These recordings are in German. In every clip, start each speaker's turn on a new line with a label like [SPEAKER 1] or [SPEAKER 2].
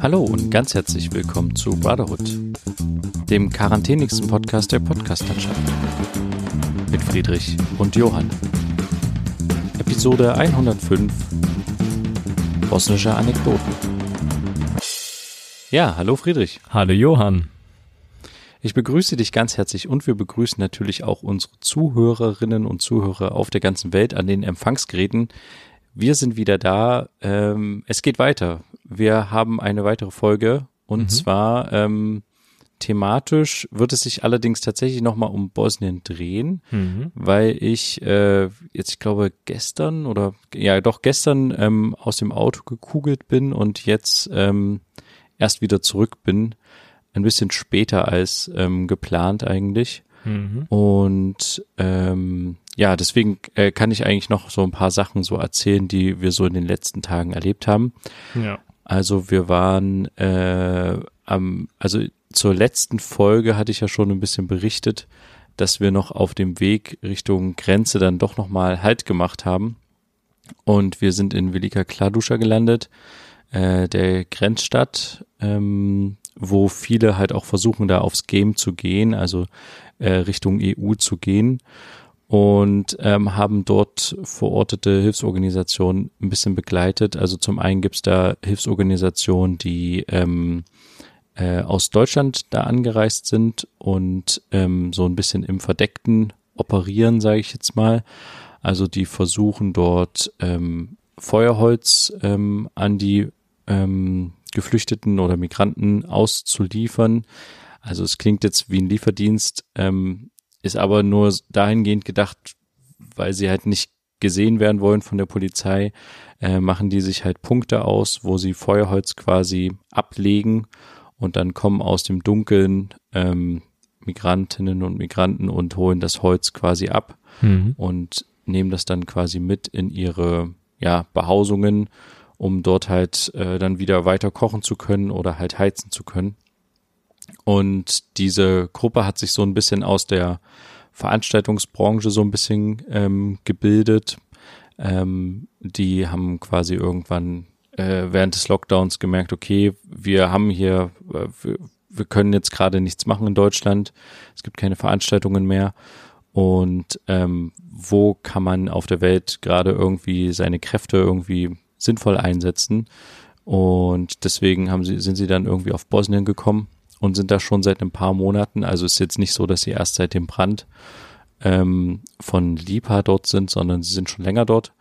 [SPEAKER 1] Hallo und ganz herzlich willkommen zu Brotherhood, dem quarantänigsten Podcast der Podcast-Landschaft. Mit Friedrich und Johann. Episode 105 Bosnische Anekdoten. Ja, hallo Friedrich.
[SPEAKER 2] Hallo Johann.
[SPEAKER 1] Ich begrüße dich ganz herzlich und wir begrüßen natürlich auch unsere Zuhörerinnen und Zuhörer auf der ganzen Welt an den Empfangsgeräten. Wir sind wieder da. Ähm, es geht weiter. Wir haben eine weitere Folge und mhm. zwar ähm, thematisch wird es sich allerdings tatsächlich nochmal um Bosnien drehen, mhm. weil ich äh, jetzt, ich glaube, gestern oder ja doch gestern ähm, aus dem Auto gekugelt bin und jetzt ähm, erst wieder zurück bin. Ein bisschen später als ähm, geplant eigentlich. Mhm. Und ähm, ja, deswegen äh, kann ich eigentlich noch so ein paar Sachen so erzählen, die wir so in den letzten Tagen erlebt haben. Ja. Also wir waren äh, am, also zur letzten Folge hatte ich ja schon ein bisschen berichtet, dass wir noch auf dem Weg Richtung Grenze dann doch nochmal Halt gemacht haben. Und wir sind in Velika Kladuscha gelandet, äh, der Grenzstadt, ähm, wo viele halt auch versuchen, da aufs Game zu gehen, also äh, Richtung EU zu gehen und ähm, haben dort verortete Hilfsorganisationen ein bisschen begleitet. Also zum einen gibt's da Hilfsorganisationen, die ähm, äh, aus Deutschland da angereist sind und ähm, so ein bisschen im Verdeckten operieren, sage ich jetzt mal. Also die versuchen dort ähm, Feuerholz ähm, an die ähm, Geflüchteten oder Migranten auszuliefern. Also es klingt jetzt wie ein Lieferdienst, ähm, ist aber nur dahingehend gedacht, weil sie halt nicht gesehen werden wollen von der Polizei, äh, machen die sich halt Punkte aus, wo sie Feuerholz quasi ablegen und dann kommen aus dem Dunkeln ähm, Migrantinnen und Migranten und holen das Holz quasi ab mhm. und nehmen das dann quasi mit in ihre ja, Behausungen, um dort halt äh, dann wieder weiter kochen zu können oder halt heizen zu können. Und diese Gruppe hat sich so ein bisschen aus der Veranstaltungsbranche so ein bisschen ähm, gebildet. Ähm, die haben quasi irgendwann äh, während des Lockdowns gemerkt, okay, wir haben hier, äh, wir, wir können jetzt gerade nichts machen in Deutschland. Es gibt keine Veranstaltungen mehr. Und ähm, wo kann man auf der Welt gerade irgendwie seine Kräfte irgendwie sinnvoll einsetzen? Und deswegen haben sie, sind sie dann irgendwie auf Bosnien gekommen und sind da schon seit ein paar Monaten. Also ist jetzt nicht so, dass sie erst seit dem Brand ähm, von Lipa dort sind, sondern sie sind schon länger dort.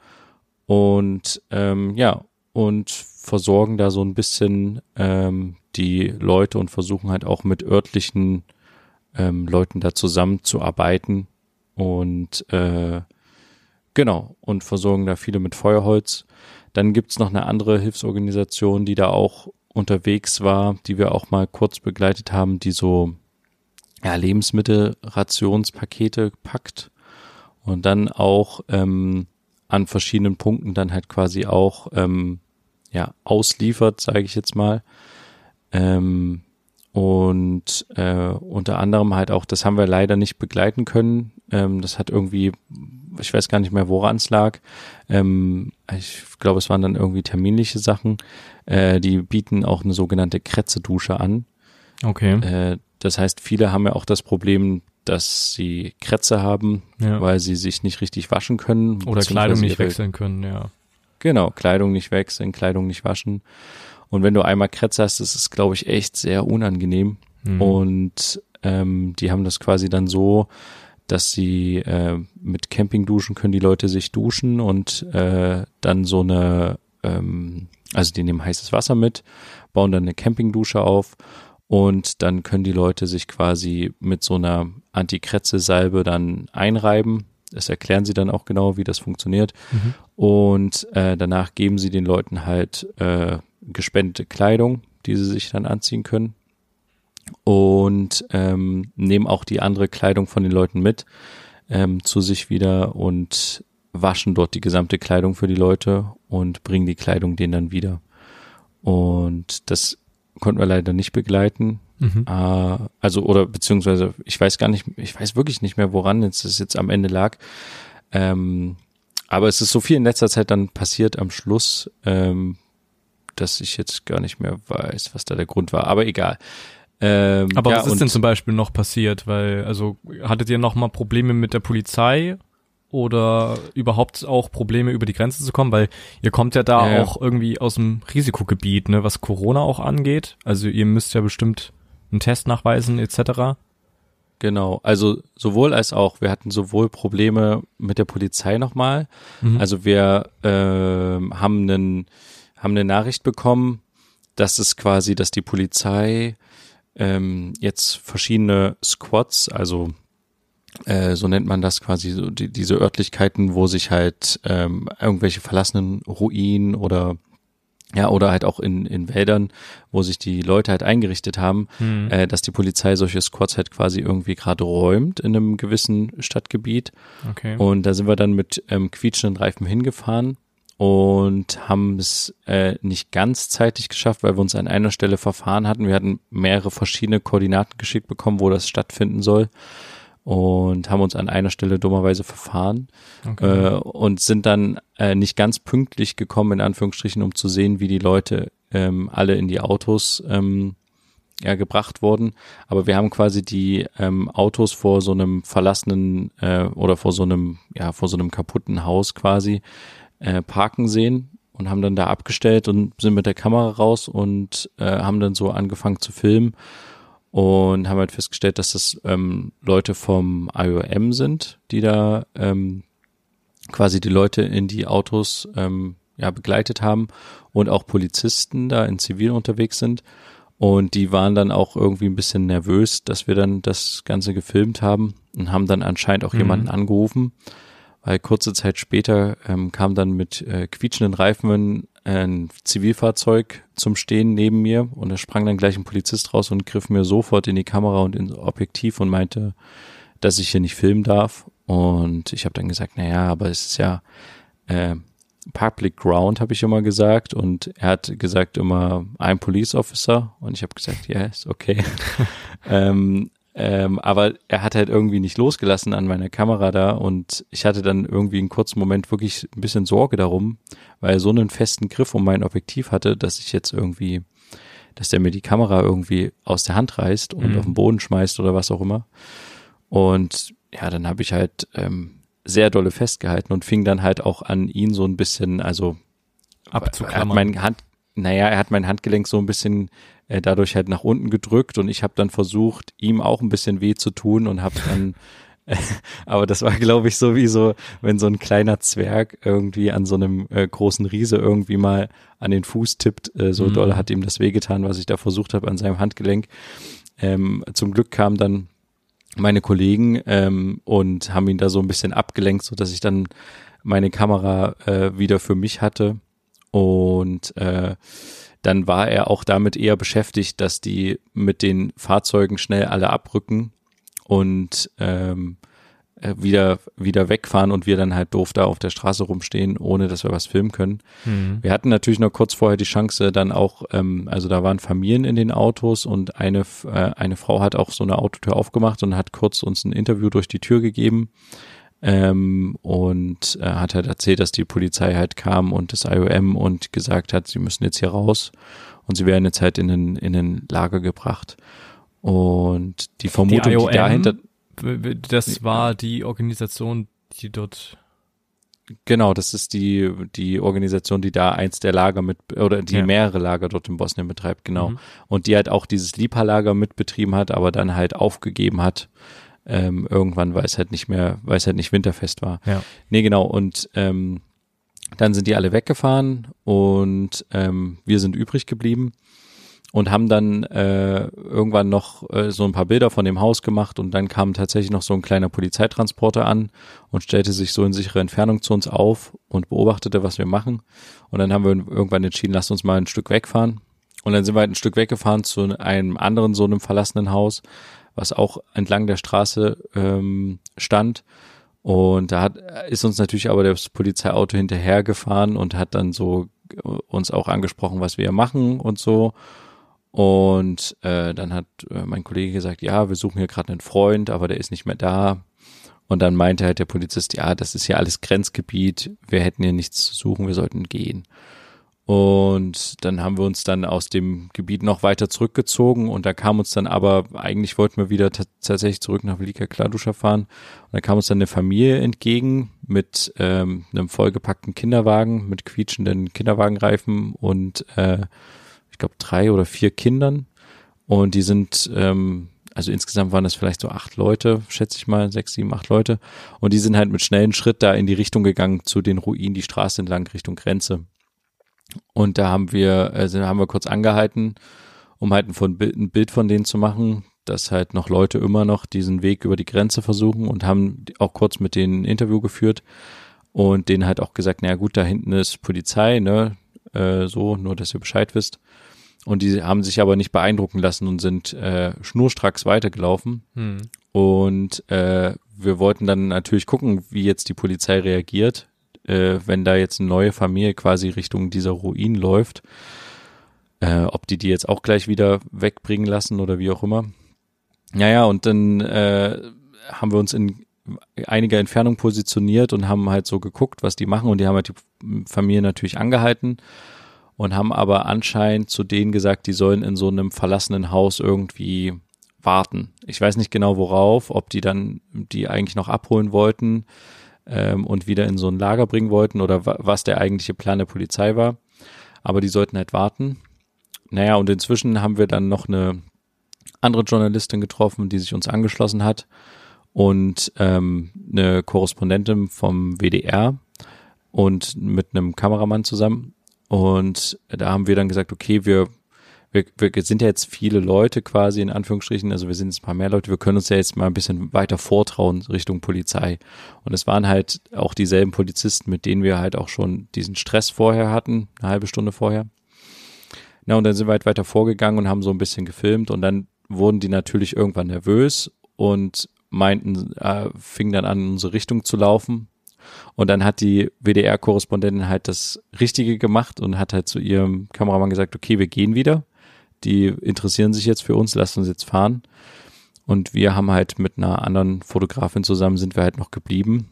[SPEAKER 1] Und ähm, ja, und versorgen da so ein bisschen ähm, die Leute und versuchen halt auch mit örtlichen ähm, Leuten da zusammenzuarbeiten und äh, genau und versorgen da viele mit Feuerholz. Dann gibt's noch eine andere Hilfsorganisation, die da auch unterwegs war, die wir auch mal kurz begleitet haben, die so ja, Lebensmittelrationspakete packt und dann auch ähm, an verschiedenen Punkten dann halt quasi auch ähm, ja ausliefert, sage ich jetzt mal. Ähm, und äh, unter anderem halt auch, das haben wir leider nicht begleiten können. Ähm, das hat irgendwie, ich weiß gar nicht mehr, woran es lag. Ähm, ich glaube, es waren dann irgendwie terminliche Sachen. Äh, die bieten auch eine sogenannte Krätzedusche an.
[SPEAKER 2] Okay.
[SPEAKER 1] Äh, das heißt, viele haben ja auch das Problem, dass sie Krätze haben, ja. weil sie sich nicht richtig waschen können.
[SPEAKER 2] Oder Kleidung nicht wechseln können, ja.
[SPEAKER 1] Genau, Kleidung nicht wechseln, Kleidung nicht waschen. Und wenn du einmal Krätze hast, ist es, glaube ich, echt sehr unangenehm. Mhm. Und ähm, die haben das quasi dann so, dass sie äh, mit Camping duschen können die Leute sich duschen und äh, dann so eine, ähm, also die nehmen heißes Wasser mit, bauen dann eine Campingdusche auf und dann können die Leute sich quasi mit so einer Anti-Krätze-Salbe dann einreiben. Das erklären sie dann auch genau, wie das funktioniert. Mhm. Und äh, danach geben sie den Leuten halt äh, gespendete Kleidung, die sie sich dann anziehen können. Und ähm, nehmen auch die andere Kleidung von den Leuten mit ähm, zu sich wieder und waschen dort die gesamte Kleidung für die Leute und bringen die Kleidung denen dann wieder. Und das konnten wir leider nicht begleiten. Mhm. Äh, also, oder beziehungsweise, ich weiß gar nicht, ich weiß wirklich nicht mehr, woran es jetzt am Ende lag. Ähm, aber es ist so viel in letzter Zeit dann passiert am Schluss, ähm, dass ich jetzt gar nicht mehr weiß, was da der Grund war, aber egal.
[SPEAKER 2] Ähm, aber ja, was ist denn zum Beispiel noch passiert? Weil, also, hattet ihr noch mal Probleme mit der Polizei oder überhaupt auch Probleme über die Grenze zu kommen? Weil ihr kommt ja da ja, auch irgendwie aus dem Risikogebiet, ne, was Corona auch angeht. Also ihr müsst ja bestimmt einen Test nachweisen etc.
[SPEAKER 1] Genau, also sowohl als auch, wir hatten sowohl Probleme mit der Polizei nochmal. Mhm. Also wir äh, haben einen, haben eine Nachricht bekommen, dass es quasi, dass die Polizei ähm, jetzt verschiedene Squads, also äh, so nennt man das quasi, so die, diese Örtlichkeiten, wo sich halt ähm, irgendwelche verlassenen Ruinen oder ja, oder halt auch in, in Wäldern, wo sich die Leute halt eingerichtet haben, mhm. äh, dass die Polizei solche Squads halt quasi irgendwie gerade räumt in einem gewissen Stadtgebiet. Okay. Und da sind wir dann mit ähm, quietschenden Reifen hingefahren und haben es äh, nicht ganz zeitig geschafft, weil wir uns an einer Stelle verfahren hatten. Wir hatten mehrere verschiedene Koordinaten geschickt bekommen, wo das stattfinden soll und haben uns an einer Stelle dummerweise verfahren okay. äh, und sind dann äh, nicht ganz pünktlich gekommen, in Anführungsstrichen, um zu sehen, wie die Leute ähm, alle in die Autos ähm, ja, gebracht wurden. Aber wir haben quasi die ähm, Autos vor so einem verlassenen äh, oder vor so einem, ja, vor so einem kaputten Haus quasi äh, parken sehen und haben dann da abgestellt und sind mit der Kamera raus und äh, haben dann so angefangen zu filmen und haben halt festgestellt, dass das ähm, Leute vom IOM sind, die da ähm, quasi die Leute in die Autos ähm, ja begleitet haben und auch Polizisten da in Zivil unterwegs sind. Und die waren dann auch irgendwie ein bisschen nervös, dass wir dann das Ganze gefilmt haben und haben dann anscheinend auch mhm. jemanden angerufen weil kurze Zeit später ähm, kam dann mit äh, quietschenden Reifen ein Zivilfahrzeug zum Stehen neben mir und da sprang dann gleich ein Polizist raus und griff mir sofort in die Kamera und ins Objektiv und meinte, dass ich hier nicht filmen darf. Und ich habe dann gesagt, naja, aber es ist ja äh, Public Ground, habe ich immer gesagt. Und er hat gesagt immer, I'm Police Officer. Und ich habe gesagt, yes, okay. ähm, ähm, aber er hat halt irgendwie nicht losgelassen an meiner Kamera da und ich hatte dann irgendwie einen kurzen Moment wirklich ein bisschen Sorge darum, weil er so einen festen Griff um mein Objektiv hatte, dass ich jetzt irgendwie, dass der mir die Kamera irgendwie aus der Hand reißt und mhm. auf den Boden schmeißt oder was auch immer. Und ja, dann habe ich halt ähm, sehr dolle festgehalten und fing dann halt auch an, ihn so ein bisschen, also abzuklammern. Er hat mein Hand, naja, er hat mein Handgelenk so ein bisschen äh, dadurch halt nach unten gedrückt und ich habe dann versucht, ihm auch ein bisschen weh zu tun und habe dann äh, aber das war, glaube ich, so wie so, wenn so ein kleiner Zwerg irgendwie an so einem äh, großen Riese irgendwie mal an den Fuß tippt. Äh, so mhm. doll hat ihm das wehgetan, was ich da versucht habe an seinem Handgelenk. Ähm, zum Glück kamen dann meine Kollegen ähm, und haben ihn da so ein bisschen abgelenkt, so dass ich dann meine Kamera äh, wieder für mich hatte und äh, dann war er auch damit eher beschäftigt, dass die mit den Fahrzeugen schnell alle abrücken und ähm, äh, wieder wieder wegfahren und wir dann halt doof da auf der Straße rumstehen, ohne dass wir was filmen können. Mhm. Wir hatten natürlich noch kurz vorher die Chance, dann auch, ähm, also da waren Familien in den Autos und eine äh, eine Frau hat auch so eine Autotür aufgemacht und hat kurz uns ein Interview durch die Tür gegeben ähm, und äh, hat halt erzählt, dass die Polizei halt kam und das IOM und gesagt hat, sie müssen jetzt hier raus und sie werden jetzt halt in ein, in ein Lager gebracht. Und die Vermutung, die, IOM, die dahinter.
[SPEAKER 2] Das war die Organisation, die dort
[SPEAKER 1] Genau, das ist die, die Organisation, die da eins der Lager mit, oder die ja. mehrere Lager dort in Bosnien betreibt, genau. Mhm. Und die halt auch dieses Lipa-Lager mitbetrieben hat, aber dann halt aufgegeben hat, ähm, irgendwann, weil es halt nicht mehr, weil es halt nicht winterfest war. Ja. Nee, genau. Und ähm, dann sind die alle weggefahren und ähm, wir sind übrig geblieben und haben dann äh, irgendwann noch äh, so ein paar Bilder von dem Haus gemacht und dann kam tatsächlich noch so ein kleiner Polizeitransporter an und stellte sich so in sichere Entfernung zu uns auf und beobachtete, was wir machen. Und dann haben wir irgendwann entschieden, lasst uns mal ein Stück wegfahren. Und dann sind wir halt ein Stück weggefahren zu einem anderen so einem verlassenen Haus, was auch entlang der Straße ähm, stand. Und da hat, ist uns natürlich aber das Polizeiauto hinterhergefahren und hat dann so uns auch angesprochen, was wir machen und so. Und äh, dann hat äh, mein Kollege gesagt, ja, wir suchen hier gerade einen Freund, aber der ist nicht mehr da. Und dann meinte halt der Polizist, ja, das ist ja alles Grenzgebiet, wir hätten hier nichts zu suchen, wir sollten gehen. Und dann haben wir uns dann aus dem Gebiet noch weiter zurückgezogen und da kam uns dann aber, eigentlich wollten wir wieder tatsächlich zurück nach Velika Kladuscha fahren. Und da kam uns dann eine Familie entgegen mit ähm, einem vollgepackten Kinderwagen, mit quietschenden Kinderwagenreifen und äh, ich glaube drei oder vier Kindern. Und die sind, ähm, also insgesamt waren das vielleicht so acht Leute, schätze ich mal, sechs, sieben, acht Leute. Und die sind halt mit schnellen Schritt da in die Richtung gegangen zu den Ruinen, die Straße entlang Richtung Grenze. Und da haben wir, also haben wir kurz angehalten, um halt ein, ein Bild von denen zu machen, dass halt noch Leute immer noch diesen Weg über die Grenze versuchen und haben auch kurz mit denen ein Interview geführt und denen halt auch gesagt, naja gut, da hinten ist Polizei, ne, äh, so, nur dass ihr Bescheid wisst. Und die haben sich aber nicht beeindrucken lassen und sind äh, schnurstracks weitergelaufen. Hm. Und äh, wir wollten dann natürlich gucken, wie jetzt die Polizei reagiert äh, wenn da jetzt eine neue Familie quasi Richtung dieser Ruin läuft, äh, ob die die jetzt auch gleich wieder wegbringen lassen oder wie auch immer. Naja, und dann äh, haben wir uns in einiger Entfernung positioniert und haben halt so geguckt, was die machen und die haben halt die Familie natürlich angehalten und haben aber anscheinend zu denen gesagt, die sollen in so einem verlassenen Haus irgendwie warten. Ich weiß nicht genau worauf, ob die dann die eigentlich noch abholen wollten ähm, und wieder in so ein Lager bringen wollten oder wa was der eigentliche Plan der Polizei war. Aber die sollten halt warten. Naja, und inzwischen haben wir dann noch eine andere Journalistin getroffen, die sich uns angeschlossen hat und ähm, eine Korrespondentin vom WDR und mit einem Kameramann zusammen. Und da haben wir dann gesagt, okay, wir wir, wir sind ja jetzt viele Leute quasi in Anführungsstrichen, also wir sind jetzt ein paar mehr Leute, wir können uns ja jetzt mal ein bisschen weiter vortrauen Richtung Polizei. Und es waren halt auch dieselben Polizisten, mit denen wir halt auch schon diesen Stress vorher hatten, eine halbe Stunde vorher. Na, und dann sind wir halt weiter vorgegangen und haben so ein bisschen gefilmt und dann wurden die natürlich irgendwann nervös und meinten, äh, fingen dann an, in unsere Richtung zu laufen. Und dann hat die WDR-Korrespondentin halt das Richtige gemacht und hat halt zu ihrem Kameramann gesagt, okay, wir gehen wieder die interessieren sich jetzt für uns, lasst uns jetzt fahren. Und wir haben halt mit einer anderen Fotografin zusammen sind wir halt noch geblieben.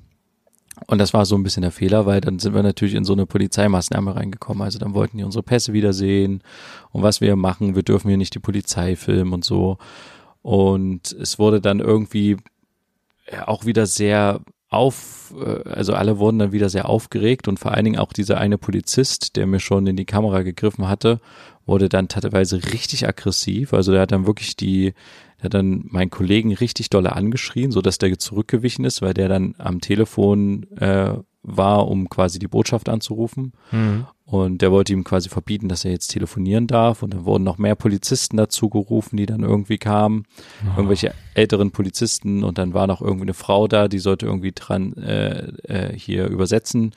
[SPEAKER 1] Und das war so ein bisschen der Fehler, weil dann sind wir natürlich in so eine Polizeimaßnahme reingekommen. Also dann wollten die unsere Pässe wiedersehen und was wir machen. Wir dürfen hier nicht die Polizei filmen und so. Und es wurde dann irgendwie auch wieder sehr auf, äh, also alle wurden dann wieder sehr aufgeregt und vor allen Dingen auch dieser eine Polizist, der mir schon in die Kamera gegriffen hatte wurde dann teilweise richtig aggressiv. Also der hat dann wirklich die, der hat dann meinen Kollegen richtig dolle angeschrien, so dass der zurückgewichen ist, weil der dann am Telefon äh, war, um quasi die Botschaft anzurufen. Mhm. Und der wollte ihm quasi verbieten, dass er jetzt telefonieren darf. Und dann wurden noch mehr Polizisten dazu gerufen, die dann irgendwie kamen. Oh. Irgendwelche älteren Polizisten. Und dann war noch irgendwie eine Frau da, die sollte irgendwie dran äh, äh, hier übersetzen.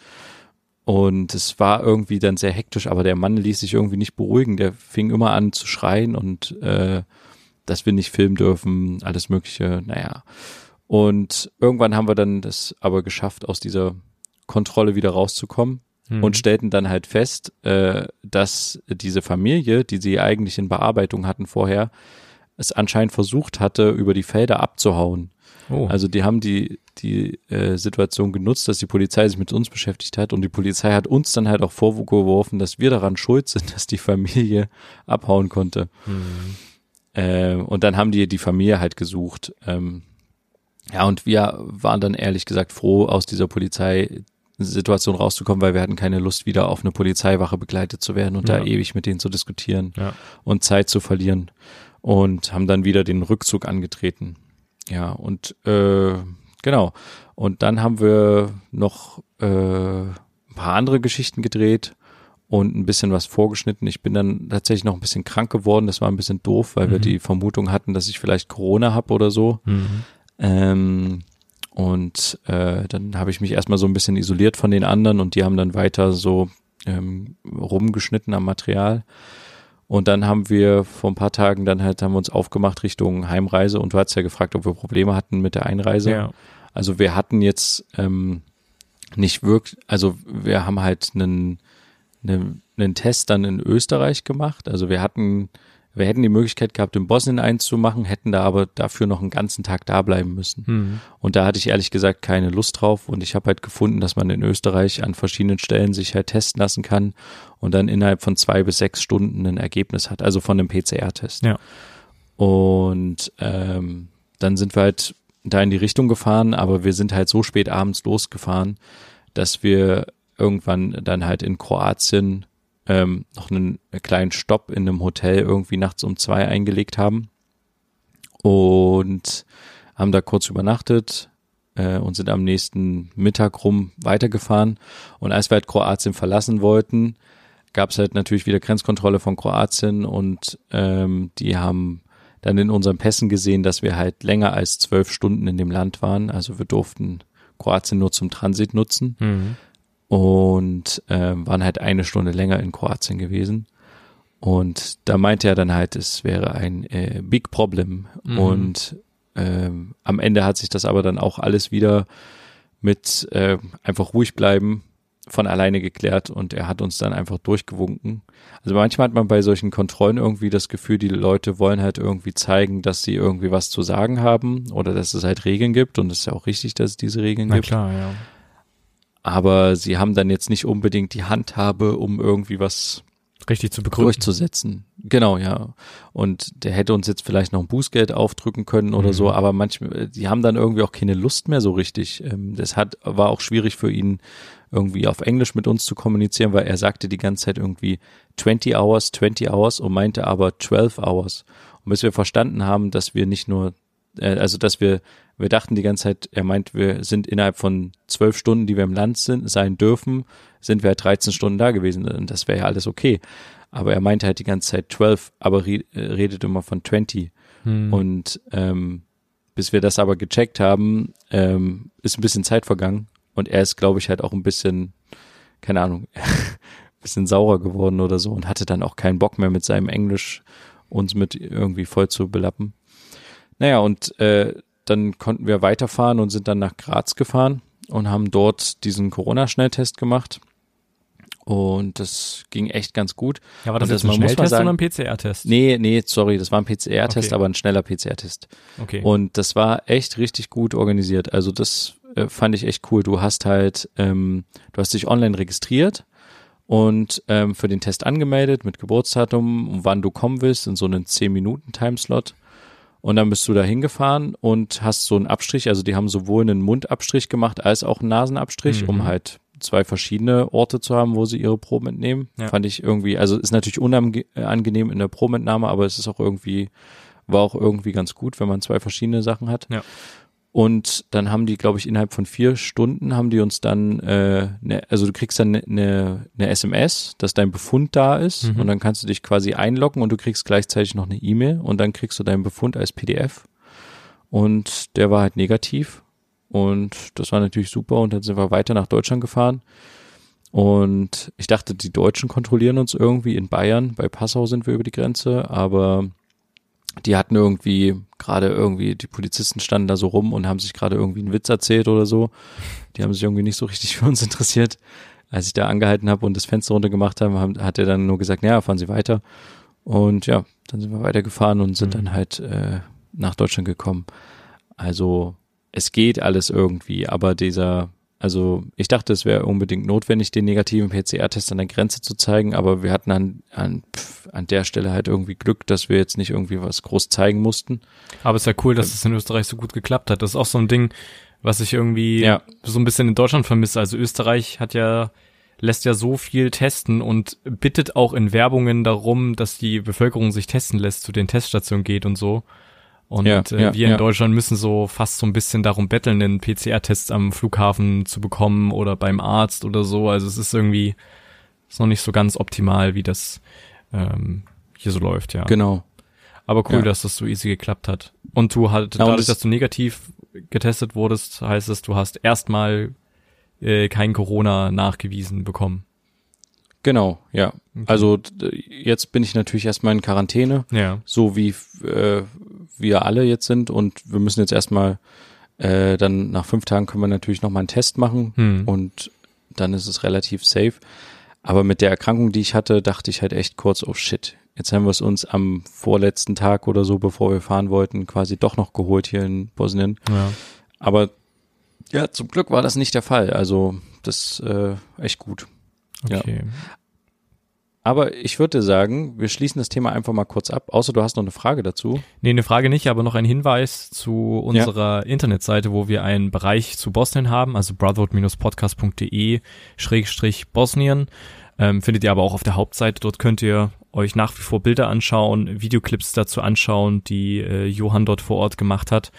[SPEAKER 1] Und es war irgendwie dann sehr hektisch, aber der Mann ließ sich irgendwie nicht beruhigen. Der fing immer an zu schreien und äh, dass wir nicht filmen dürfen, alles Mögliche, naja. Und irgendwann haben wir dann das aber geschafft, aus dieser Kontrolle wieder rauszukommen mhm. und stellten dann halt fest, äh, dass diese Familie, die sie eigentlich in Bearbeitung hatten vorher, es anscheinend versucht hatte, über die Felder abzuhauen. Oh. Also die haben die, die äh, Situation genutzt, dass die Polizei sich mit uns beschäftigt hat und die Polizei hat uns dann halt auch vorgeworfen, dass wir daran schuld sind, dass die Familie abhauen konnte. Mhm. Äh, und dann haben die die Familie halt gesucht. Ähm, ja, und wir waren dann ehrlich gesagt froh, aus dieser Polizeisituation rauszukommen, weil wir hatten keine Lust, wieder auf eine Polizeiwache begleitet zu werden und ja. da ewig mit denen zu diskutieren ja. und Zeit zu verlieren und haben dann wieder den Rückzug angetreten. Ja, und äh, genau. Und dann haben wir noch äh, ein paar andere Geschichten gedreht und ein bisschen was vorgeschnitten. Ich bin dann tatsächlich noch ein bisschen krank geworden. Das war ein bisschen doof, weil mhm. wir die Vermutung hatten, dass ich vielleicht Corona habe oder so. Mhm. Ähm, und äh, dann habe ich mich erstmal so ein bisschen isoliert von den anderen und die haben dann weiter so ähm, rumgeschnitten am Material. Und dann haben wir vor ein paar Tagen dann halt, haben wir uns aufgemacht Richtung Heimreise und du hast ja gefragt, ob wir Probleme hatten mit der Einreise. Ja. Also wir hatten jetzt ähm, nicht wirklich, also wir haben halt einen, einen, einen Test dann in Österreich gemacht. Also wir hatten Wir hätten die Möglichkeit gehabt, in Bosnien eins zu machen, hätten da aber dafür noch einen ganzen Tag da bleiben müssen. Mhm. Und da hatte ich ehrlich gesagt keine Lust drauf. Und ich habe halt gefunden, dass man in Österreich an verschiedenen Stellen sich halt testen lassen kann und dann innerhalb von zwei bis sechs Stunden ein Ergebnis hat, also von einem PCR-Test.
[SPEAKER 2] Ja.
[SPEAKER 1] Und ähm, dann sind wir halt da in die Richtung gefahren, aber wir sind halt so spät abends losgefahren, dass wir irgendwann dann halt in Kroatien ähm, noch einen kleinen Stopp in einem Hotel irgendwie nachts um zwei eingelegt haben und haben da kurz übernachtet äh, und sind am nächsten Mittag rum weitergefahren. Und als wir halt Kroatien verlassen wollten, gab es halt natürlich wieder Grenzkontrolle von Kroatien und ähm, die haben dann in unseren Pässen gesehen, dass wir halt länger als zwölf Stunden in dem Land waren. Also wir durften Kroatien nur zum Transit nutzen. Mhm und äh, waren halt eine Stunde länger in Kroatien gewesen. Und da meinte er dann halt, es wäre ein äh, Big Problem. Mhm. Und ähm, am Ende hat sich das aber dann auch alles wieder mit äh, einfach ruhig bleiben von alleine geklärt und er hat uns dann einfach durchgewunken. Also manchmal hat man bei solchen Kontrollen irgendwie das Gefühl, die Leute wollen halt irgendwie zeigen, dass sie irgendwie was zu sagen haben oder dass es halt Regeln gibt und es ist ja auch richtig, dass es diese Regeln
[SPEAKER 2] Na
[SPEAKER 1] gibt.
[SPEAKER 2] Klar, ja
[SPEAKER 1] aber sie haben dann jetzt nicht unbedingt die Handhabe, um irgendwie was
[SPEAKER 2] richtig zu begründen.
[SPEAKER 1] durchzusetzen. Genau, ja. Und der hätte uns jetzt vielleicht noch ein Bußgeld aufdrücken können oder mhm. so, aber manchmal, die haben dann irgendwie auch keine Lust mehr so richtig. Ähm, das hat, war auch schwierig für ihn, irgendwie auf Englisch mit uns zu kommunizieren, weil er sagte die ganze Zeit irgendwie 20 hours, 20 hours und meinte aber 12 hours. Und bis wir verstanden haben, dass wir nicht nur, äh, also dass wir wir dachten die ganze Zeit, er meint, wir sind innerhalb von zwölf Stunden, die wir im Land sind, sein dürfen, sind wir halt 13 Stunden da gewesen. Und das wäre ja alles okay. Aber er meinte halt die ganze Zeit 12, aber redet immer von 20. Hm. Und ähm, bis wir das aber gecheckt haben, ähm, ist ein bisschen Zeit vergangen. Und er ist, glaube ich, halt auch ein bisschen, keine Ahnung, bisschen saurer geworden oder so und hatte dann auch keinen Bock mehr mit seinem Englisch uns mit irgendwie voll zu belappen. Naja, und äh, dann konnten wir weiterfahren und sind dann nach Graz gefahren und haben dort diesen Corona-Schnelltest gemacht. Und das ging echt ganz gut.
[SPEAKER 2] Ja, war das, das jetzt ein Schnelltest sagen, oder ein PCR-Test?
[SPEAKER 1] Nee, nee, sorry, das war ein PCR-Test, okay. aber ein schneller PCR-Test.
[SPEAKER 2] Okay.
[SPEAKER 1] Und das war echt richtig gut organisiert. Also das äh, fand ich echt cool. Du hast halt, ähm, du hast dich online registriert und ähm, für den Test angemeldet mit Geburtsdatum, wann du kommen willst, in so einen 10-Minuten-Timeslot. Und dann bist du da hingefahren und hast so einen Abstrich, also die haben sowohl einen Mundabstrich gemacht als auch einen Nasenabstrich, mhm. um halt zwei verschiedene Orte zu haben, wo sie ihre Proben entnehmen. Ja. Fand ich irgendwie, also ist natürlich unangenehm in der Probenentnahme, aber es ist auch irgendwie, war auch irgendwie ganz gut, wenn man zwei verschiedene Sachen hat.
[SPEAKER 2] Ja.
[SPEAKER 1] Und dann haben die, glaube ich, innerhalb von vier Stunden haben die uns dann, äh, ne, also du kriegst dann eine ne, ne SMS, dass dein Befund da ist mhm. und dann kannst du dich quasi einloggen und du kriegst gleichzeitig noch eine E-Mail und dann kriegst du deinen Befund als PDF. Und der war halt negativ und das war natürlich super und dann sind wir weiter nach Deutschland gefahren. Und ich dachte, die Deutschen kontrollieren uns irgendwie in Bayern. Bei Passau sind wir über die Grenze, aber die hatten irgendwie gerade irgendwie, die Polizisten standen da so rum und haben sich gerade irgendwie einen Witz erzählt oder so. Die haben sich irgendwie nicht so richtig für uns interessiert. Als ich da angehalten habe und das Fenster runter gemacht habe, hat er dann nur gesagt, ja, fahren Sie weiter. Und ja, dann sind wir weitergefahren und sind mhm. dann halt äh, nach Deutschland gekommen. Also es geht alles irgendwie, aber dieser also ich dachte, es wäre unbedingt notwendig, den negativen PCR-Test an der Grenze zu zeigen, aber wir hatten an, an, pf, an der Stelle halt irgendwie Glück, dass wir jetzt nicht irgendwie was groß zeigen mussten.
[SPEAKER 2] Aber es ist ja cool, dass es in Österreich so gut geklappt hat. Das ist auch so ein Ding, was ich irgendwie ja. so ein bisschen in Deutschland vermisse. Also Österreich hat ja lässt ja so viel testen und bittet auch in Werbungen darum, dass die Bevölkerung sich testen lässt, zu den Teststationen geht und so. Und ja, äh, ja, wir in ja. Deutschland müssen so fast so ein bisschen darum betteln, einen PCR-Test am Flughafen zu bekommen oder beim Arzt oder so. Also es ist irgendwie ist noch nicht so ganz optimal, wie das ähm, hier so läuft, ja.
[SPEAKER 1] Genau.
[SPEAKER 2] Aber cool, dass das so easy geklappt hat. Und du halt, dadurch, dass du negativ getestet wurdest, heißt es, du hast erstmal äh, kein Corona nachgewiesen bekommen.
[SPEAKER 1] Genau, ja. Okay. Also jetzt bin ich natürlich erstmal in Quarantäne,
[SPEAKER 2] ja.
[SPEAKER 1] so wie äh, wir alle jetzt sind und wir müssen jetzt erstmal äh, dann nach fünf Tagen können wir natürlich nochmal einen Test machen hm. und dann ist es relativ safe. Aber mit der Erkrankung, die ich hatte, dachte ich halt echt kurz, oh shit, jetzt haben wir es uns am vorletzten Tag oder so, bevor wir fahren wollten, quasi doch noch geholt hier in Bosnien. Ja. Aber ja, zum Glück war das nicht der Fall. Also das äh, echt gut. Okay. Ja. Aber ich würde sagen, wir schließen das Thema einfach mal kurz ab, außer du hast noch eine Frage dazu.
[SPEAKER 2] Nee, eine Frage nicht, aber noch ein Hinweis zu unserer ja. Internetseite, wo wir einen Bereich zu Bosnien haben, also brotherhood-podcast.de Schrägstrich Bosnien. Ähm, findet ihr aber auch auf der Hauptseite. Dort könnt ihr euch nach wie vor Bilder anschauen, Videoclips dazu anschauen, die äh, Johann dort vor Ort gemacht hat.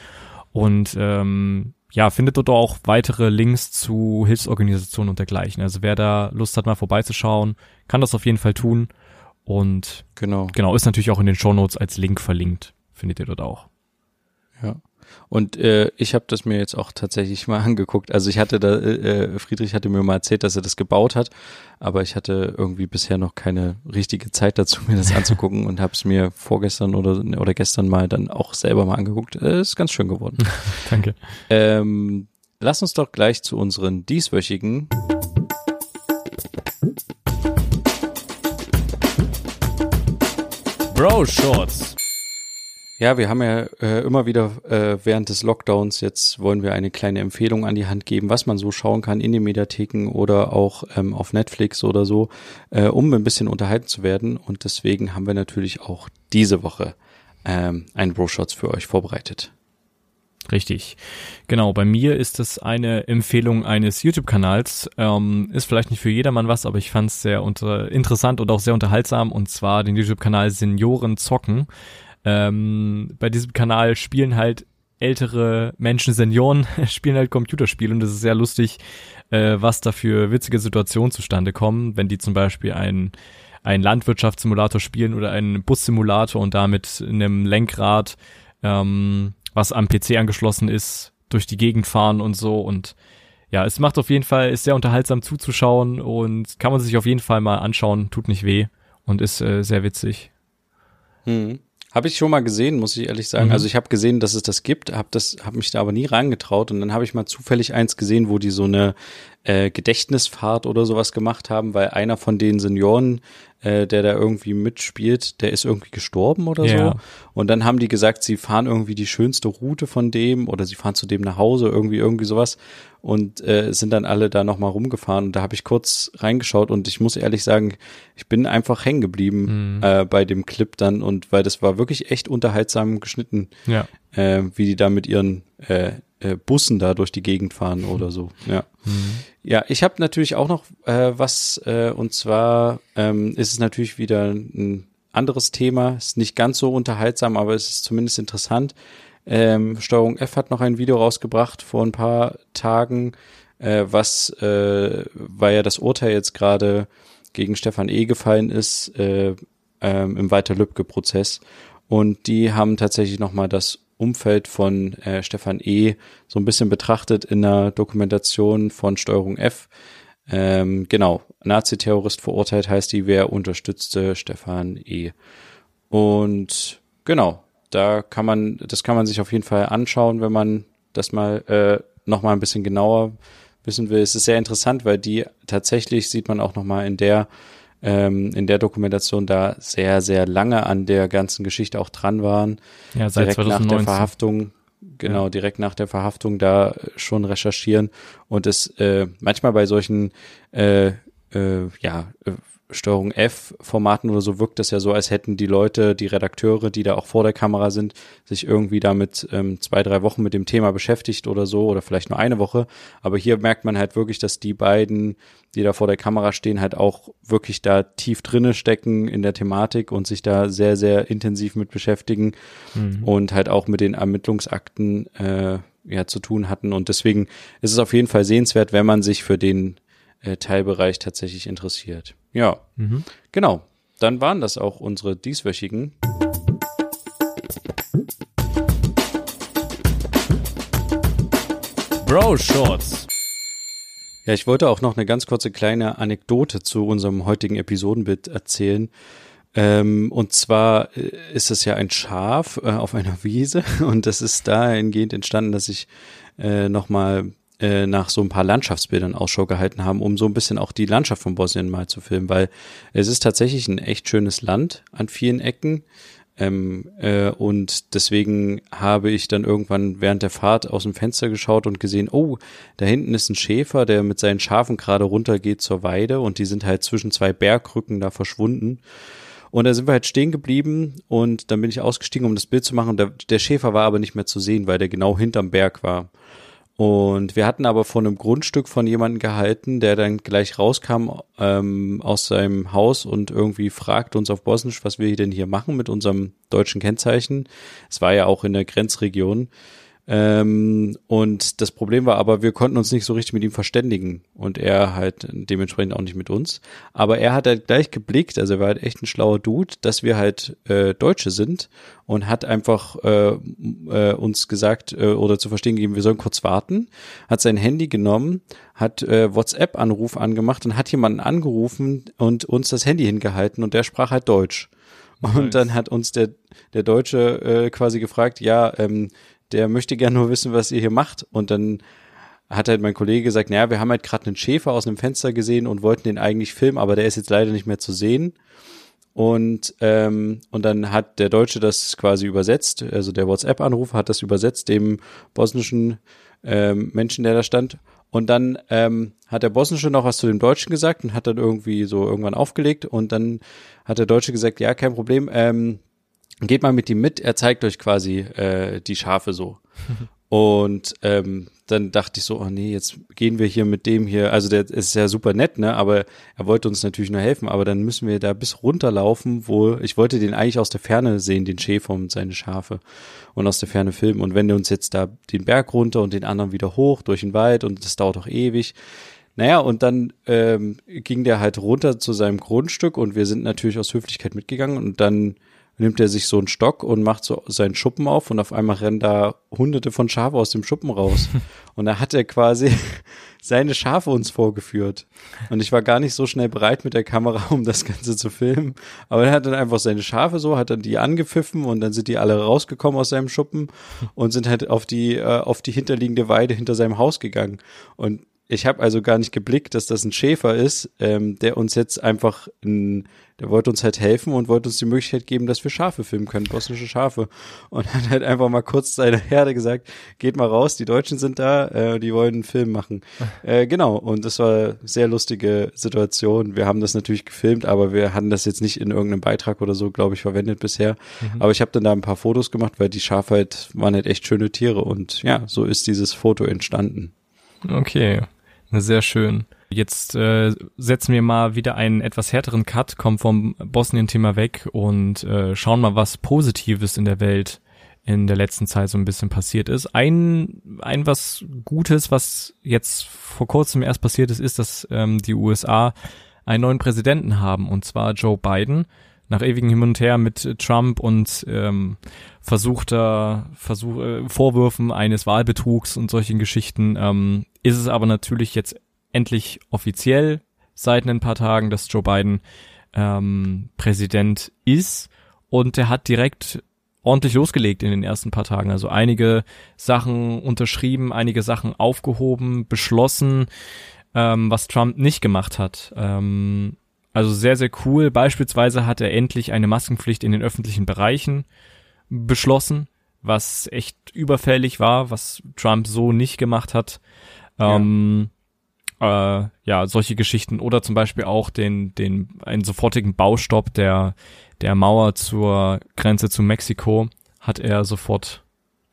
[SPEAKER 2] Und ähm, ja, findet dort auch weitere Links zu Hilfsorganisationen und dergleichen. Also wer da Lust hat, mal vorbeizuschauen, kann das auf jeden Fall tun. Und genau, genau ist natürlich auch in den Shownotes als Link verlinkt. Findet ihr dort auch.
[SPEAKER 1] Ja. Und äh, ich habe das mir jetzt auch tatsächlich mal angeguckt. Also ich hatte da, äh, äh, Friedrich hatte mir mal erzählt, dass er das gebaut hat, aber ich hatte irgendwie bisher noch keine richtige Zeit dazu, mir das anzugucken und habe es mir vorgestern oder oder gestern mal dann auch selber mal angeguckt. Äh, ist ganz schön geworden.
[SPEAKER 2] Danke.
[SPEAKER 1] Ähm, lass uns doch gleich zu unseren dieswöchigen Bro Shorts ja, wir haben ja äh, immer wieder äh, während des Lockdowns, jetzt wollen wir eine kleine Empfehlung an die Hand geben, was man so schauen kann in den Mediatheken oder auch ähm, auf Netflix oder so, äh, um ein bisschen unterhalten zu werden. Und deswegen haben wir natürlich auch diese Woche ähm, einen Bro-Shots für euch vorbereitet.
[SPEAKER 2] Richtig. Genau, bei mir ist es eine Empfehlung eines YouTube-Kanals. Ähm, ist vielleicht nicht für jedermann was, aber ich fand es sehr unter interessant und auch sehr unterhaltsam. Und zwar den YouTube-Kanal Senioren Zocken. Ähm, bei diesem Kanal spielen halt ältere Menschen, Senioren, spielen halt Computerspiele und es ist sehr lustig, äh, was da für witzige Situationen zustande kommen, wenn die zum Beispiel einen einen Landwirtschaftssimulator spielen oder einen Bussimulator und damit in einem Lenkrad, ähm, was am PC angeschlossen ist, durch die Gegend fahren und so und ja, es macht auf jeden Fall, ist sehr unterhaltsam zuzuschauen und kann man sich auf jeden Fall mal anschauen, tut nicht weh und ist äh, sehr witzig.
[SPEAKER 1] Hm. Habe ich schon mal gesehen, muss ich ehrlich sagen. Mhm. Also ich habe gesehen, dass es das gibt, habe das, habe mich da aber nie reingetraut und dann habe ich mal zufällig eins gesehen, wo die so eine äh, Gedächtnisfahrt oder sowas gemacht haben, weil einer von den Senioren, äh, der da irgendwie mitspielt, der ist irgendwie gestorben oder ja. so. Und dann haben die gesagt, sie fahren irgendwie die schönste Route von dem oder sie fahren zu dem nach Hause, irgendwie, irgendwie sowas und äh, sind dann alle da nochmal rumgefahren. Und da habe ich kurz reingeschaut und ich muss ehrlich sagen, ich bin einfach hängen geblieben mhm. äh, bei dem Clip dann und weil das war wirklich echt unterhaltsam geschnitten,
[SPEAKER 2] ja.
[SPEAKER 1] äh, wie die da mit ihren äh, äh, Bussen da durch die Gegend fahren mhm. oder so. Ja, mhm. ja ich habe natürlich auch noch äh, was äh, und zwar ähm, ist es natürlich wieder ein anderes Thema, ist nicht ganz so unterhaltsam, aber es ist zumindest interessant. Ähm, Steuerung F hat noch ein Video rausgebracht vor ein paar Tagen, äh, was, äh, weil ja das Urteil jetzt gerade gegen Stefan E. gefallen ist, äh, ähm, im Walter-Lübcke-Prozess. Und die haben tatsächlich nochmal das Umfeld von äh, Stefan E. so ein bisschen betrachtet in der Dokumentation von Steuerung F. Ähm, genau, Nazi-Terrorist verurteilt heißt die, wer unterstützte Stefan E. Und genau, da kann man, das kann man sich auf jeden Fall anschauen, wenn man das mal äh, noch mal ein bisschen genauer wissen will. Es ist sehr interessant, weil die tatsächlich sieht man auch noch mal in der ähm, in der Dokumentation da sehr sehr lange an der ganzen Geschichte auch dran waren.
[SPEAKER 2] Ja, seit
[SPEAKER 1] direkt 2019. nach der Verhaftung genau ja. direkt nach der Verhaftung da schon recherchieren und es äh, manchmal bei solchen äh, äh, ja äh, Steuerung F Formaten oder so wirkt das ja so, als hätten die Leute, die Redakteure, die da auch vor der Kamera sind, sich irgendwie damit ähm, zwei, drei Wochen mit dem Thema beschäftigt oder so oder vielleicht nur eine Woche. Aber hier merkt man halt wirklich, dass die beiden, die da vor der Kamera stehen, halt auch wirklich da tief drinne stecken in der Thematik und sich da sehr, sehr intensiv mit beschäftigen mhm. und halt auch mit den Ermittlungsakten äh, ja zu tun hatten. Und deswegen ist es auf jeden Fall sehenswert, wenn man sich für den äh, Teilbereich tatsächlich interessiert. Ja, mhm. genau. Dann waren das auch unsere dieswöchigen. Bro Shorts. Ja, ich wollte auch noch eine ganz kurze kleine Anekdote zu unserem heutigen Episodenbild erzählen. Ähm, und zwar äh, ist es ja ein Schaf äh, auf einer Wiese und das ist dahingehend entstanden, dass ich äh, nochmal äh, nach so ein paar Landschaftsbildern Ausschau gehalten haben, um so ein bisschen auch die Landschaft von Bosnien mal zu filmen, weil es ist tatsächlich ein echt schönes Land an vielen Ecken. Ähm, äh, und deswegen habe ich dann irgendwann während der Fahrt aus dem Fenster geschaut und gesehen, oh, da hinten ist ein Schäfer, der mit seinen Schafen gerade runtergeht zur Weide und die sind halt zwischen zwei Bergrücken da verschwunden. Und da sind wir halt stehen geblieben und dann bin ich ausgestiegen, um das Bild zu machen. Der, der Schäfer war aber nicht mehr zu sehen, weil der genau hinterm Berg war. Und wir hatten aber von einem Grundstück von jemandem gehalten, der dann gleich rauskam ähm, aus seinem Haus und irgendwie fragte uns auf Bosnisch, was wir denn hier machen mit unserem deutschen Kennzeichen. Es war ja auch in der Grenzregion. Ähm, und das Problem war aber, wir konnten uns nicht so richtig mit ihm verständigen und er halt dementsprechend auch nicht mit uns. Aber er hat halt gleich geblickt, also er war halt echt ein schlauer Dude, dass wir halt äh, Deutsche sind und hat einfach äh, äh, uns gesagt äh, oder zu verstehen gegeben, wir sollen kurz warten, hat sein Handy genommen, hat äh, WhatsApp-Anruf angemacht und hat jemanden angerufen und uns das Handy hingehalten und der sprach halt Deutsch. Und nice. dann hat uns der, der Deutsche äh, quasi gefragt, ja, ähm, der möchte gern nur wissen, was ihr hier macht. Und dann hat halt mein Kollege gesagt, naja, wir haben halt gerade einen Schäfer aus einem Fenster gesehen und wollten den eigentlich filmen, aber der ist jetzt leider nicht mehr zu sehen. Und, ähm, und dann hat der Deutsche das quasi übersetzt, also der WhatsApp-Anruf hat das übersetzt dem bosnischen ähm, Menschen, der da stand. Und dann ähm, hat der Bosnische noch was zu dem Deutschen gesagt und hat dann irgendwie so irgendwann aufgelegt. Und dann hat der Deutsche gesagt, ja, kein Problem, ähm, geht mal mit ihm mit, er zeigt euch quasi äh, die Schafe so. Und ähm, dann dachte ich so, oh nee, jetzt gehen wir hier mit dem hier, also der ist ja super nett, ne? Aber er wollte uns natürlich nur helfen, aber dann müssen wir da bis runterlaufen, wo ich wollte den eigentlich aus der Ferne sehen, den Schäfer und seine Schafe und aus der Ferne filmen. Und wenn wir uns jetzt da den Berg runter und den anderen wieder hoch durch den Wald und das dauert auch ewig. Naja, und dann ähm, ging der halt runter zu seinem Grundstück und wir sind natürlich aus Höflichkeit mitgegangen und dann nimmt er sich so einen Stock und macht so seinen Schuppen auf und auf einmal rennen da hunderte von Schafe aus dem Schuppen raus. und da hat er quasi seine Schafe uns vorgeführt. Und ich war gar nicht so schnell bereit mit der Kamera, um das Ganze zu filmen. Aber er hat dann einfach seine Schafe so, hat dann die angepfiffen und dann sind die alle rausgekommen aus seinem Schuppen und sind halt auf die, äh, auf die hinterliegende Weide hinter seinem Haus gegangen. Und ich habe also gar nicht geblickt, dass das ein Schäfer ist, ähm, der uns jetzt einfach, ein, der wollte uns halt helfen und wollte uns die Möglichkeit geben, dass wir Schafe filmen können, bosnische Schafe. Und hat halt einfach mal kurz seiner Herde gesagt, geht mal raus, die Deutschen sind da, äh, die wollen einen Film machen. äh, genau, und das war eine sehr lustige Situation. Wir haben das natürlich gefilmt, aber wir hatten das jetzt nicht in irgendeinem Beitrag oder so, glaube ich, verwendet bisher. Mhm. Aber ich habe dann da ein paar Fotos gemacht, weil die Schafe halt waren halt echt schöne Tiere und ja, so ist dieses Foto entstanden.
[SPEAKER 2] Okay. Sehr schön. Jetzt äh, setzen wir mal wieder einen etwas härteren Cut, kommen vom Bosnien-Thema weg und äh, schauen mal, was Positives in der Welt in der letzten Zeit so ein bisschen passiert ist. Ein, ein was Gutes, was jetzt vor kurzem erst passiert ist, ist, dass ähm, die USA einen neuen Präsidenten haben, und zwar Joe Biden. Nach ewigen Hin und Her mit Trump und ähm, versuchter Versuch, äh, Vorwürfen eines Wahlbetrugs und solchen Geschichten ähm, ist es aber natürlich jetzt endlich offiziell seit ein paar Tagen, dass Joe Biden ähm, Präsident ist und er hat direkt ordentlich losgelegt in den ersten paar Tagen. Also einige Sachen unterschrieben, einige Sachen aufgehoben, beschlossen, ähm, was Trump nicht gemacht hat. Ähm, also sehr, sehr cool. Beispielsweise hat er endlich eine Maskenpflicht in den öffentlichen Bereichen beschlossen, was echt überfällig war, was Trump so nicht gemacht hat. Ähm, ja. Äh, ja, solche Geschichten oder zum Beispiel auch den, den, einen sofortigen Baustopp der, der Mauer zur Grenze zu Mexiko hat er sofort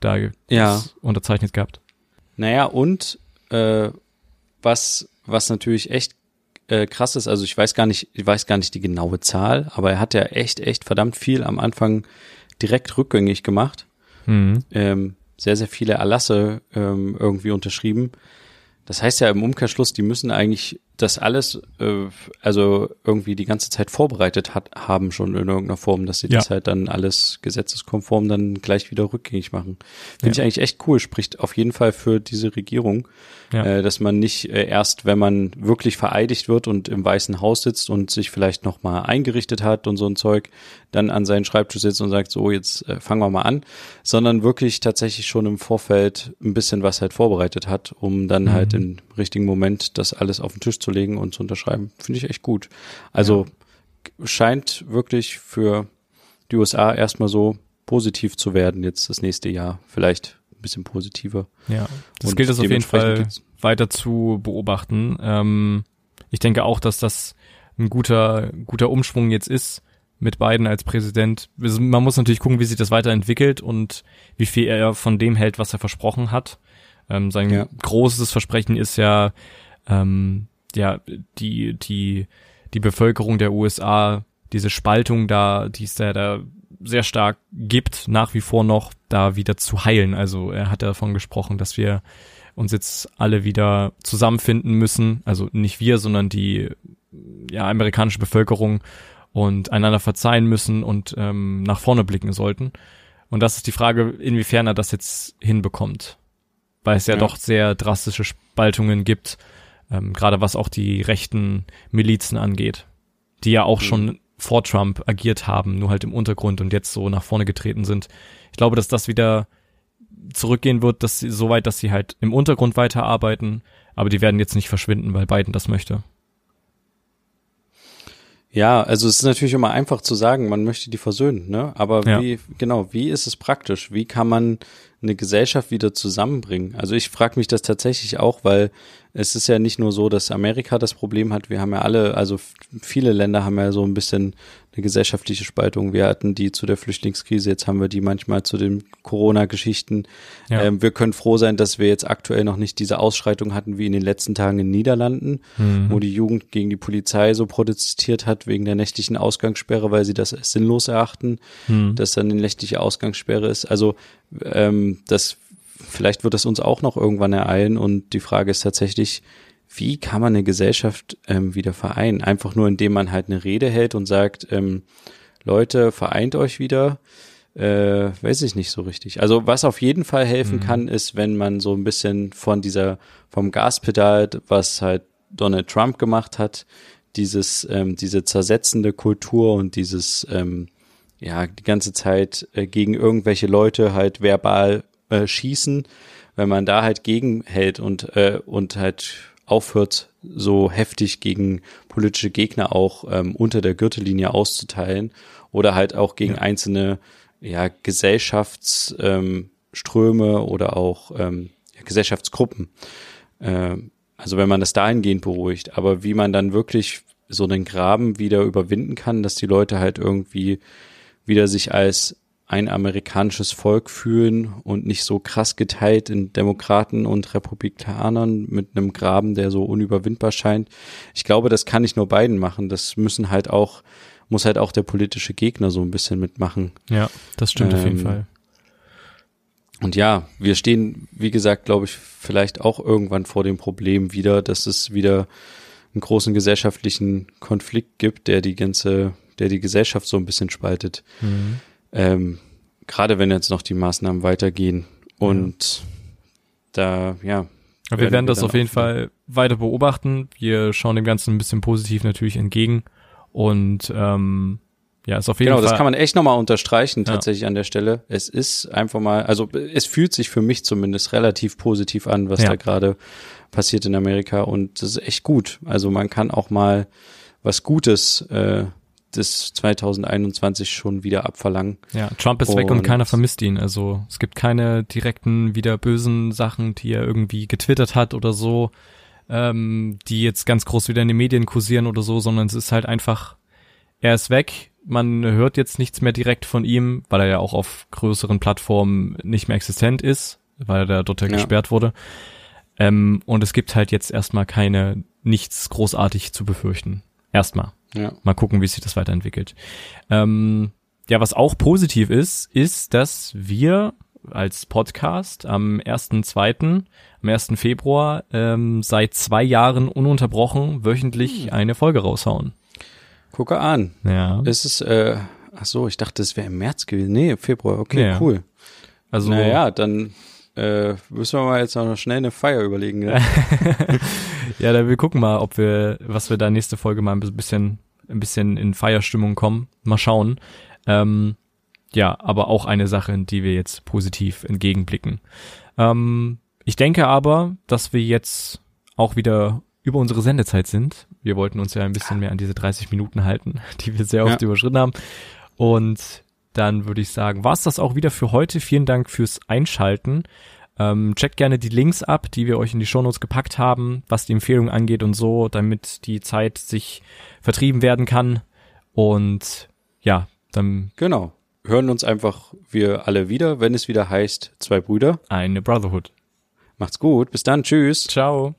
[SPEAKER 2] da ja. unterzeichnet gehabt.
[SPEAKER 1] Naja, und äh, was, was natürlich echt äh, krass ist, also ich weiß gar nicht, ich weiß gar nicht die genaue Zahl, aber er hat ja echt, echt verdammt viel am Anfang direkt rückgängig gemacht. Mhm. Ähm, sehr, sehr viele Erlasse ähm, irgendwie unterschrieben. Das heißt ja im Umkehrschluss, die müssen eigentlich das alles, äh, also irgendwie die ganze Zeit vorbereitet hat, haben schon in irgendeiner Form, dass sie ja. das halt dann alles gesetzeskonform dann gleich wieder rückgängig machen. Finde ja. ich eigentlich echt cool, spricht auf jeden Fall für diese Regierung, ja. äh, dass man nicht äh, erst, wenn man wirklich vereidigt wird und im Weißen Haus sitzt und sich vielleicht nochmal eingerichtet hat und so ein Zeug, dann an seinen Schreibtisch sitzt und sagt, so jetzt äh, fangen wir mal an, sondern wirklich tatsächlich schon im Vorfeld ein bisschen was halt vorbereitet hat, um dann mhm. halt im richtigen Moment das alles auf den Tisch zu legen und zu unterschreiben. Finde ich echt gut. Also ja. scheint wirklich für die USA erstmal so positiv zu werden jetzt das nächste Jahr. Vielleicht ein bisschen positiver.
[SPEAKER 2] Ja, das und gilt es auf jeden Fall weiter zu beobachten. Ähm, ich denke auch, dass das ein guter, guter Umschwung jetzt ist mit Biden als Präsident. Man muss natürlich gucken, wie sich das weiterentwickelt und wie viel er von dem hält, was er versprochen hat. Ähm, sein ja. großes Versprechen ist ja, ähm, ja, die, die, die Bevölkerung der USA, diese Spaltung da, die es da, da sehr stark gibt, nach wie vor noch da wieder zu heilen. Also er hat davon gesprochen, dass wir uns jetzt alle wieder zusammenfinden müssen. Also nicht wir, sondern die ja, amerikanische Bevölkerung und einander verzeihen müssen und ähm, nach vorne blicken sollten. Und das ist die Frage, inwiefern er das jetzt hinbekommt. Weil es ja, ja. doch sehr drastische Spaltungen gibt ähm, gerade was auch die rechten Milizen angeht, die ja auch mhm. schon vor Trump agiert haben, nur halt im Untergrund und jetzt so nach vorne getreten sind. Ich glaube, dass das wieder zurückgehen wird, dass sie, so weit, dass sie halt im Untergrund weiterarbeiten, aber die werden jetzt nicht verschwinden, weil Biden das möchte.
[SPEAKER 1] Ja, also es ist natürlich immer einfach zu sagen, man möchte die versöhnen, ne? Aber ja. wie, genau, wie ist es praktisch? Wie kann man eine Gesellschaft wieder zusammenbringen? Also ich frage mich das tatsächlich auch, weil es ist ja nicht nur so, dass Amerika das Problem hat. Wir haben ja alle, also viele Länder haben ja so ein bisschen eine gesellschaftliche Spaltung. Wir hatten die zu der Flüchtlingskrise, jetzt haben wir die manchmal zu den Corona-Geschichten. Ja. Ähm, wir können froh sein, dass wir jetzt aktuell noch nicht diese Ausschreitung hatten wie in den letzten Tagen in Niederlanden, mhm. wo die Jugend gegen die Polizei so protestiert hat wegen der nächtlichen Ausgangssperre, weil sie das als sinnlos erachten, mhm. dass dann eine nächtliche Ausgangssperre ist. Also ähm, das vielleicht wird es uns auch noch irgendwann ereilen und die Frage ist tatsächlich, wie kann man eine Gesellschaft ähm, wieder vereinen? Einfach nur, indem man halt eine Rede hält und sagt, ähm, Leute, vereint euch wieder. Äh, weiß ich nicht so richtig. Also was auf jeden Fall helfen mhm. kann, ist, wenn man so ein bisschen von dieser, vom Gaspedal, was halt Donald Trump gemacht hat, dieses, ähm, diese zersetzende Kultur und dieses, ähm, ja, die ganze Zeit äh, gegen irgendwelche Leute halt verbal äh, schießen, wenn man da halt gegenhält und, äh, und halt aufhört, so heftig gegen politische Gegner auch ähm, unter der Gürtellinie auszuteilen oder halt auch gegen ja. einzelne ja, Gesellschaftsströme ähm, oder auch ähm, Gesellschaftsgruppen. Ähm, also wenn man das dahingehend beruhigt, aber wie man dann wirklich so einen Graben wieder überwinden kann, dass die Leute halt irgendwie wieder sich als ein amerikanisches Volk fühlen und nicht so krass geteilt in Demokraten und Republikanern mit einem Graben, der so unüberwindbar scheint. Ich glaube, das kann nicht nur beiden machen. Das müssen halt auch, muss halt auch der politische Gegner so ein bisschen mitmachen.
[SPEAKER 2] Ja, das stimmt ähm, auf jeden ähm, Fall.
[SPEAKER 1] Und ja, wir stehen, wie gesagt, glaube ich, vielleicht auch irgendwann vor dem Problem wieder, dass es wieder einen großen gesellschaftlichen Konflikt gibt, der die ganze, der die Gesellschaft so ein bisschen spaltet. Mhm. Ähm, Gerade wenn jetzt noch die Maßnahmen weitergehen. Und ja. da, ja.
[SPEAKER 2] Aber wir werden das auf jeden Fall weiter beobachten. Wir schauen dem Ganzen ein bisschen positiv natürlich entgegen. Und ähm, ja, ist auf jeden
[SPEAKER 1] genau,
[SPEAKER 2] Fall.
[SPEAKER 1] Genau, das kann man echt nochmal unterstreichen, tatsächlich ja. an der Stelle. Es ist einfach mal, also es fühlt sich für mich zumindest relativ positiv an, was ja. da gerade passiert in Amerika. Und das ist echt gut. Also man kann auch mal was Gutes äh, des 2021 schon wieder abverlangen.
[SPEAKER 2] Ja, Trump ist und weg und keiner vermisst ihn. Also es gibt keine direkten wieder bösen Sachen, die er irgendwie getwittert hat oder so, ähm, die jetzt ganz groß wieder in den Medien kursieren oder so, sondern es ist halt einfach, er ist weg. Man hört jetzt nichts mehr direkt von ihm, weil er ja auch auf größeren Plattformen nicht mehr existent ist, weil er dort ja, ja. gesperrt wurde. Ähm, und es gibt halt jetzt erstmal keine, nichts großartig zu befürchten. Erstmal. Ja. Mal gucken, wie sich das weiterentwickelt. Ähm, ja, was auch positiv ist, ist, dass wir als Podcast am 1.2., am 1. Februar ähm, seit zwei Jahren ununterbrochen wöchentlich hm. eine Folge raushauen.
[SPEAKER 1] Gucke an.
[SPEAKER 2] Ja.
[SPEAKER 1] Es ist, äh, ach so, ich dachte, es wäre im März gewesen. Nee, Februar, okay, ja. cool. Also. Naja, dann äh, müssen wir mal jetzt noch schnell eine Feier überlegen. Ne?
[SPEAKER 2] ja, dann wir gucken mal, ob wir, was wir da nächste Folge mal ein bisschen, ein bisschen in Feierstimmung kommen. Mal schauen. Ähm, ja, aber auch eine Sache, die wir jetzt positiv entgegenblicken. Ähm, ich denke aber, dass wir jetzt auch wieder über unsere Sendezeit sind. Wir wollten uns ja ein bisschen mehr an diese 30 Minuten halten, die wir sehr oft ja. überschritten haben. Und dann würde ich sagen, war's das auch wieder für heute. Vielen Dank fürs Einschalten. Ähm, checkt gerne die Links ab, die wir euch in die Shownotes gepackt haben, was die Empfehlung angeht und so, damit die Zeit sich vertrieben werden kann. Und ja, dann.
[SPEAKER 1] Genau. Hören uns einfach wir alle wieder, wenn es wieder heißt, zwei Brüder.
[SPEAKER 2] Eine Brotherhood.
[SPEAKER 1] Macht's gut. Bis dann. Tschüss.
[SPEAKER 2] Ciao.